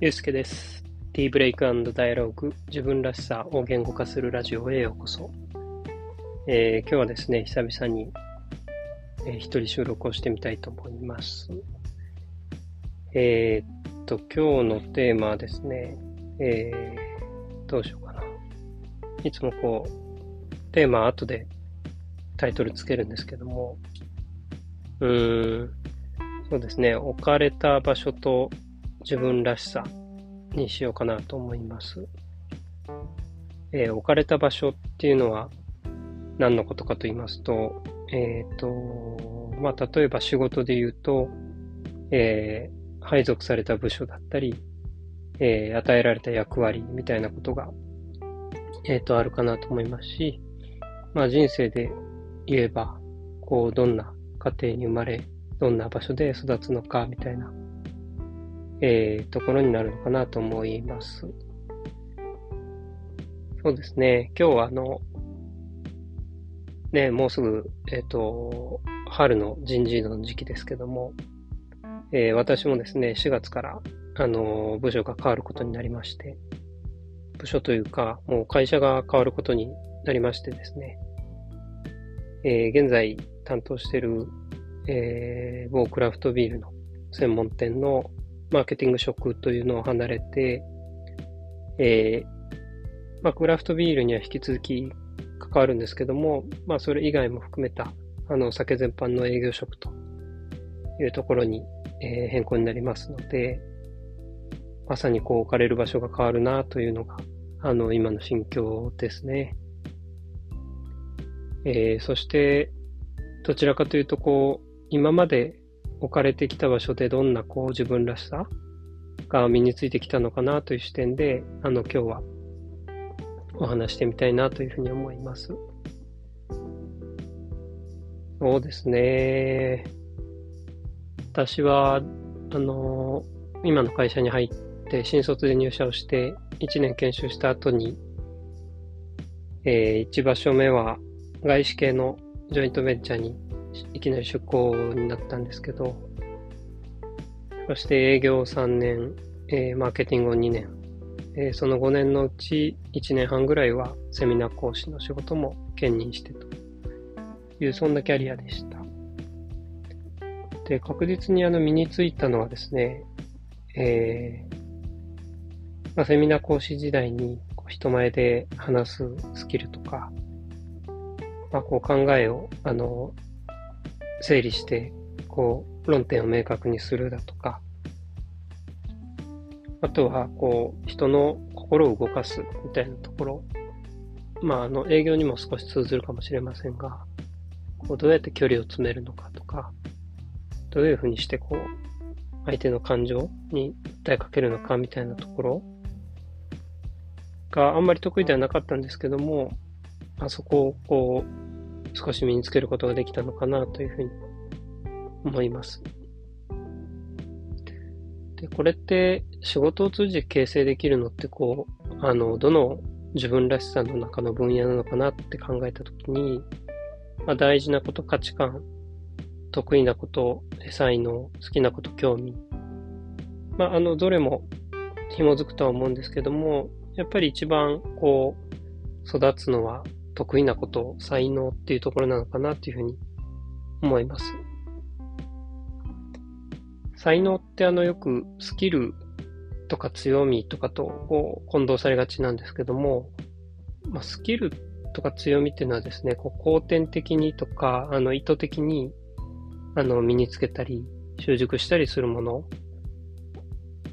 ゆうすけです。ティーブレイクダイアログ、自分らしさを言語化するラジオへようこそ。えー今日はですね、久々に、えー一人収録をしてみたいと思います。えーっと、今日のテーマはですね、えーどうしようかな。いつもこう、テーマは後でタイトルつけるんですけども、うーん、そうですね、置かれた場所と自分らしさにしようかなと思います。えー置かれた場所っていうのは何のことかと言いますと、えっ、と、まあ、例えば仕事で言うと、えー配属された部署だったり、えー与えられた役割みたいなことが、えっ、と、あるかなと思いますし、まあ、人生で言えば、こう、どんな家庭に生まれ、どんな場所で育つのか、みたいな、えー、ところになるのかなと思います。そうですね。今日はあの、ね、もうすぐ、えっ、と、春の人事異動の時期ですけども、えー私もですね、4月から、あの、部署が変わることになりまして、部署というか、もう会社が変わることになりましてですね、えー現在担当している、えー某クラフトビールの専門店のマーケティング職というのを離れて、えーまあ、クラフトビールには引き続き関わるんですけども、まあ、それ以外も含めた、あの、酒全般の営業職というところに、えー変更になりますので、まさにこう置かれる場所が変わるなというのが、あの、今の心境ですね。えーそして、どちらかというと、こう、今まで置かれてきた場所でどんなこう自分らしさが身についてきたのかなという視点で、あの、今日はお話してみたいなというふうに思います。そうですね。私は、あの、今の会社に入って、新卒で入社をして、1年研修した後に、えー、1場所目は外資系のジョイントベンチャーにいきなり出向になったんですけど、そして営業3年、えーマーケティングを2年、えーその5年のうち1年半ぐらいはセミナー講師の仕事も兼任してという、そんなキャリアでした。で、確実にあの身についたのはですね、えーまあ、セミナー講師時代にこう人前で話すスキルとか、まあ、こう考えを、あの、整理して、こう、論点を明確にするだとか、あとは、こう、人の心を動かすみたいなところ、まあ、あの、営業にも少し通ずるかもしれませんが、こうどうやって距離を詰めるのかとか、どういうふうにして、こう、相手の感情に訴えかけるのかみたいなところ。があんまり得意ではなかったんですけども、あそこをこう、少し身につけることができたのかなというふうに思います。で、これって仕事を通じて形成できるのってこう、あの、どの自分らしさの中の分野なのかなって考えたときに、まあ、大事なこと、価値観、得意なこと、才能、好きなこと、興味。まあ、あの、どれも紐づくとは思うんですけども、やっぱり一番こう、育つのは得意なこと、才能っていうところなのかなっていうふうに思います。才能ってあのよくスキルとか強みとかとこう混同されがちなんですけども、まあ、スキルとか強みっていうのはですね、こう後天的にとか、あの意図的にあの身につけたり、習熟したりするもの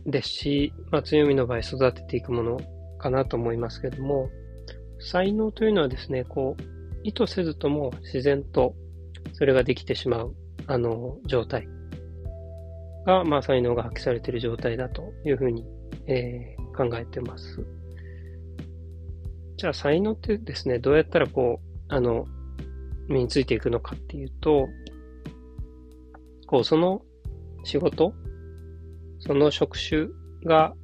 ですし、まあ、強みの場合育てていくものかなと思いますけども、才能というのはですね、こう、意図せずとも自然とそれができてしまう、あの、状態が、まあ、才能が発揮されている状態だというふうに、えー考えてます。じゃあ、才能ってですね、どうやったらこう、あの、身についていくのかっていうと、こう、その仕事、その職種が、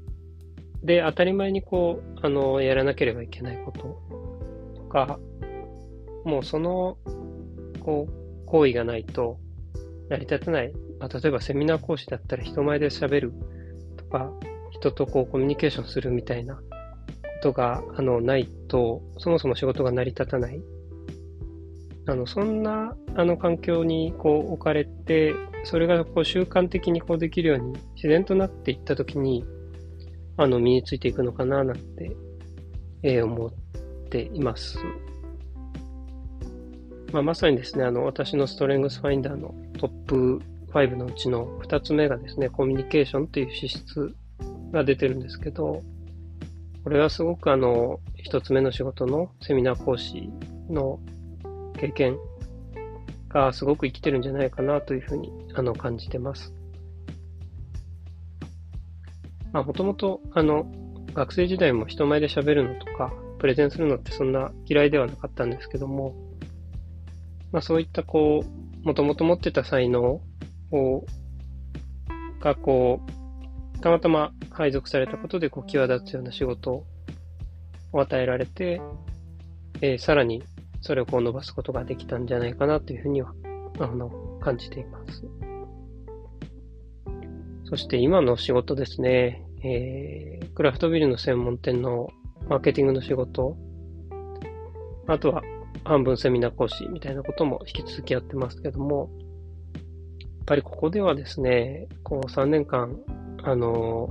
で、当たり前にこう、あの、やらなければいけないこととか、もうその、こう、行為がないと成り立たない。まあ、例えばセミナー講師だったら人前で喋るとか、人とこうコミュニケーションするみたいなことが、あの、ないと、そもそも仕事が成り立たない。あの、そんな、あの、環境にこう置かれて、それがこう習慣的にこうできるように自然となっていったときに、あの、身についていくのかな、なんて、えー、思っています。まあ、まさにですね、あの、私のストレングスファインダーのトップ5のうちの2つ目がですね、コミュニケーションという資質が出てるんですけど、これはすごくあの、1つ目の仕事のセミナー講師の経験がすごく生きてるんじゃないかなというふうにあの感じてます。まあ、もともと、あの、学生時代も人前で喋るのとか、プレゼンするのってそんな嫌いではなかったんですけども、まあそういったこう、もともと持ってた才能を、がこう、たまたま配属されたことでこう際立つような仕事を与えられて、えー、さらにそれをこう伸ばすことができたんじゃないかなというふうには、あの、感じています。そして今の仕事ですね、えー、クラフトビールの専門店のマーケティングの仕事、あとは半分セミナー講師みたいなことも引き続きやってますけども、やっぱりここではですね、こう3年間、あの、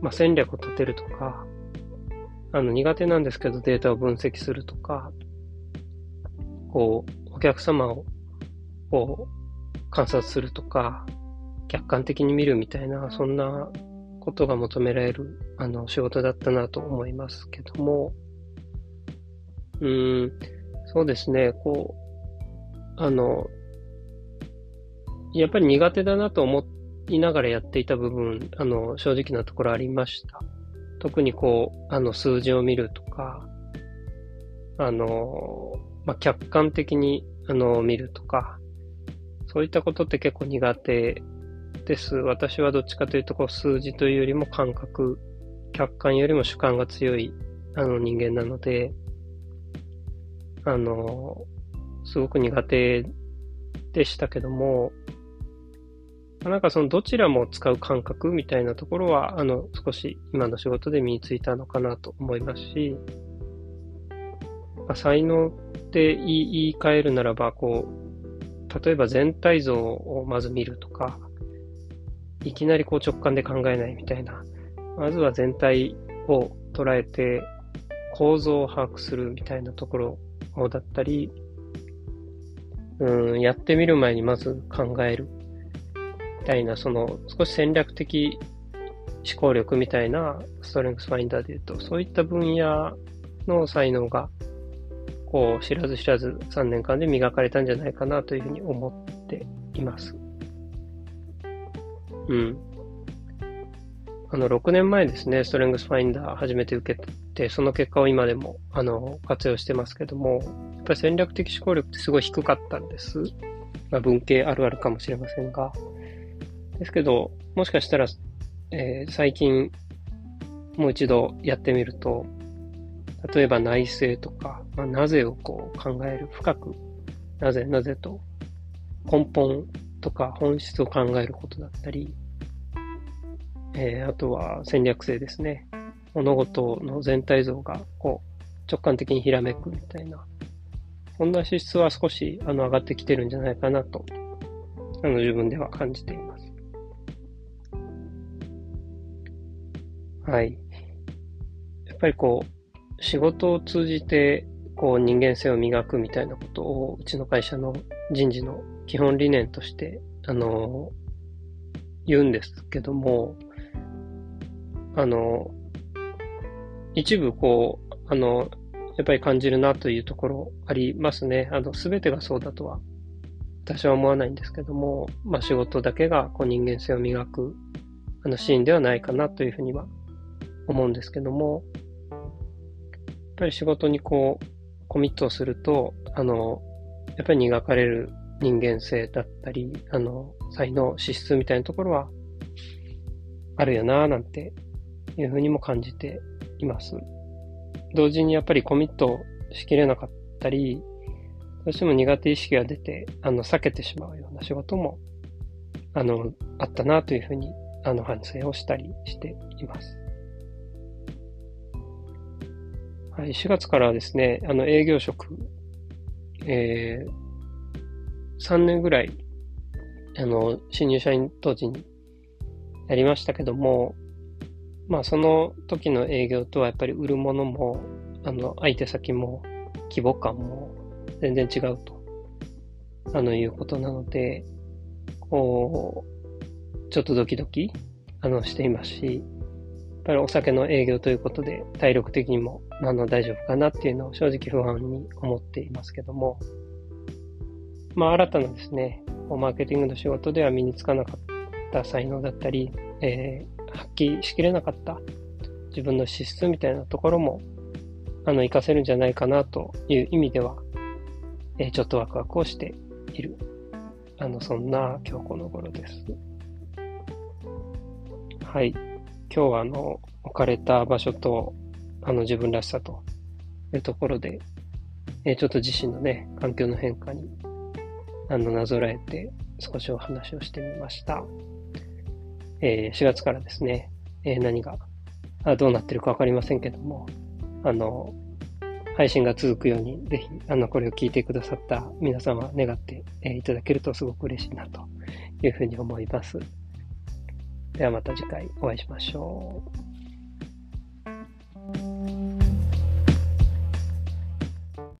まあ、戦略を立てるとか、あの苦手なんですけどデータを分析するとか、こう、お客様を、こう、観察するとか、客観的に見るみたいな、そんなことが求められる、あの、仕事だったなと思いますけども、うーん、そうですね、こう、あの、やっぱり苦手だなと思いながらやっていた部分、あの、正直なところありました。特にこう、あの、数字を見るとか、あの、まあ、客観的に、あの、見るとか、そういったことって結構苦手です。私はどっちかというと、こう、数字というよりも感覚、客観よりも主観が強い、あの、人間なので、あの、すごく苦手でしたけども、なんかそのどちらも使う感覚みたいなところは、あの、少し今の仕事で身についたのかなと思いますし、まあ、才能って言い換えるならば、こう、例えば全体像をまず見るとか、いきなりこう直感で考えないみたいな、まずは全体を捉えて構造を把握するみたいなところだったり、うん、やってみる前にまず考えるみたいな、その少し戦略的思考力みたいなストレングスファインダーで言うと、そういった分野の才能が、こう、知らず知らず3年間で磨かれたんじゃないかなというふうに思っています。うん。あの、6年前ですね、ストレングスファインダー初めて受けて、その結果を今でも、あの、活用してますけども、やっぱり戦略的思考力ってすごい低かったんです。まあ、文系あるあるかもしれませんが。ですけど、もしかしたら、えー、最近、もう一度やってみると、例えば内政とか、まあ、なぜをこう考える、深く、なぜ、なぜと、根本とか本質を考えることだったり、えー、あとは戦略性ですね。物事の全体像がこう直感的にひらめくみたいな。そんな資質は少しあの上がってきてるんじゃないかなと、あの自分では感じています。はい。やっぱりこう、仕事を通じてこう人間性を磨くみたいなことをうちの会社の人事の基本理念としてあの言うんですけども、あの、一部こう、あの、やっぱり感じるなというところありますね。あの、すべてがそうだとは、私は思わないんですけども、まあ仕事だけがこう人間性を磨く、あのシーンではないかなというふうには思うんですけども、やっぱり仕事にこう、コミットをすると、あの、やっぱり磨かれる人間性だったり、あの、才能、資質みたいなところはあるよなぁなんていうふうにも感じています。同時にやっぱりコミットしきれなかったり、どうしても苦手意識が出て、あの、避けてしまうような仕事も、あの、あったなというふうに、あの、反省をしたりしています。はい、4月からはですね、あの、営業職、えー、3年ぐらい、あの、新入社員当時にやりましたけども、まあその時の営業とはやっぱり売るものも、あの、相手先も規模感も全然違うと、あの、いうことなので、こう、ちょっとドキドキ、あの、していますし、やっぱりお酒の営業ということで、体力的にも、あの、大丈夫かなっていうのを正直不安に思っていますけども、まあ、新たなですね、マーケティングの仕事では身につかなかった才能だったり、えー、発揮しきれなかった自分の資質みたいなところも、あの、活かせるんじゃないかなという意味では、えー、ちょっとワクワクをしている。あの、そんな今日この頃です。はい。今日はあの、置かれた場所と、あの、自分らしさというところで、えー、ちょっと自身のね、環境の変化に、あの、なぞらえて少しお話をしてみました。えー、4月からですね、えー、何があどうなってるかわかりませんけども、あの、配信が続くように、ぜひ、あの、これを聞いてくださった皆様願って、えー、いただけるとすごく嬉しいなというふうに思います。ではまた次回お会いしましょう。